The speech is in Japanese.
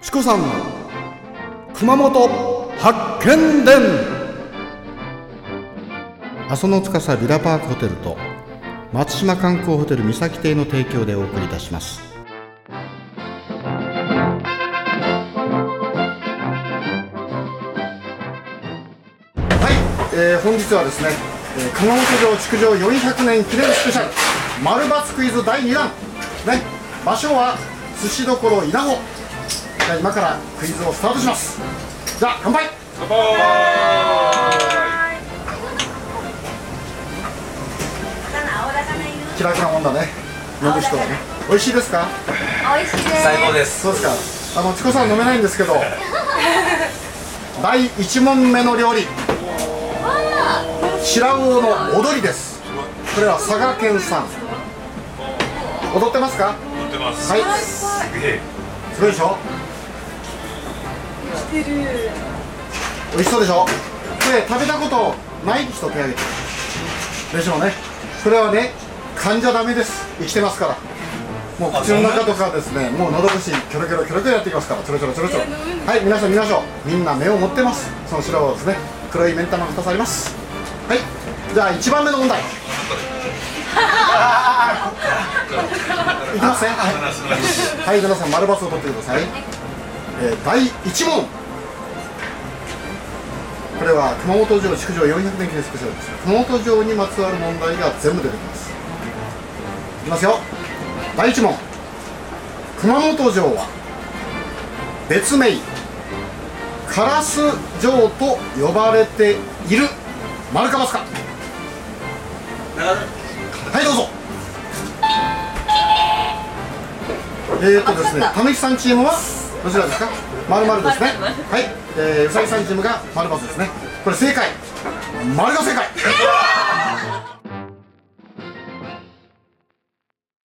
チコさん熊本発見伝。阿蘇の司ビラパークホテルと松島観光ホテル三崎邸の提供でお送りいたします。はい、えー本日はですね、えー熊本城築城400年記念スペシャル丸抜クイズ第2弾。ね場所は寿司どころ稲穂。じゃあ今からクイズをスタートします。じゃあ乾杯。気楽なもんだね。飲む人はね。美味しいですか？美味しいです。最高です。そうですか。あのチコさん飲めないんですけど。第1問目の料理。白魚の踊りです。これは佐賀県産。踊ってますか？乗ってます。はい。すげえすごいでしょ？美味しそうでしょ？これ食べたことない人手挙げて。でしょうね。これはね噛んじゃダメです。生きてますから。もう口の中とかですねもう喉越しキョロキョロキョロキョロやってきますから。ちょろちょろちょろちょろはい皆さん見ましょう。みんな目を持ってます。その白をですね。黒い目ん玉が2つあります。はい。じゃあ1番目の問題。いきますね。はい。はい、皆さん丸バツを取ってください。えー第1問。これは熊本城築城400年記念スペシャルです。熊本城にまつわる問題が全部出てきます。いきますよ。第1問。熊本城は別名カラス城と呼ばれている丸か×か。はいどうぞ。えーとですね、たぬきさんチームはどちらですか？まるまるですね。はい、えー、うさぎさんチームがまるバツですね。これ正解。丸が正解。